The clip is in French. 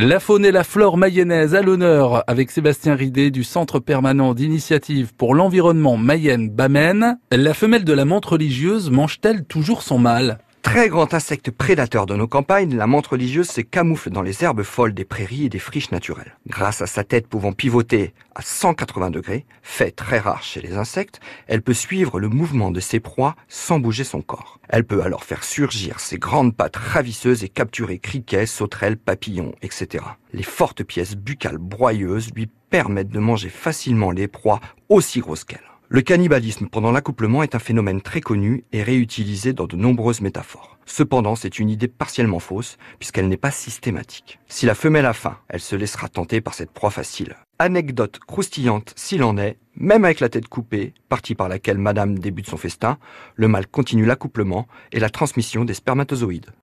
La faune et la flore mayonnaise à l'honneur avec Sébastien Ridé du Centre permanent d'initiative pour l'environnement Mayenne-Bamène. La femelle de la menthe religieuse mange-t-elle toujours son mâle Très grand insecte prédateur de nos campagnes, la menthe religieuse se camoufle dans les herbes folles des prairies et des friches naturelles. Grâce à sa tête pouvant pivoter à 180 degrés, fait très rare chez les insectes, elle peut suivre le mouvement de ses proies sans bouger son corps. Elle peut alors faire surgir ses grandes pattes ravisseuses et capturer criquets, sauterelles, papillons, etc. Les fortes pièces buccales broyeuses lui permettent de manger facilement les proies aussi grosses qu'elle. Le cannibalisme pendant l'accouplement est un phénomène très connu et réutilisé dans de nombreuses métaphores. Cependant, c'est une idée partiellement fausse puisqu'elle n'est pas systématique. Si la femelle a faim, elle se laissera tenter par cette proie facile. Anecdote croustillante s'il en est, même avec la tête coupée, partie par laquelle madame débute son festin, le mâle continue l'accouplement et la transmission des spermatozoïdes.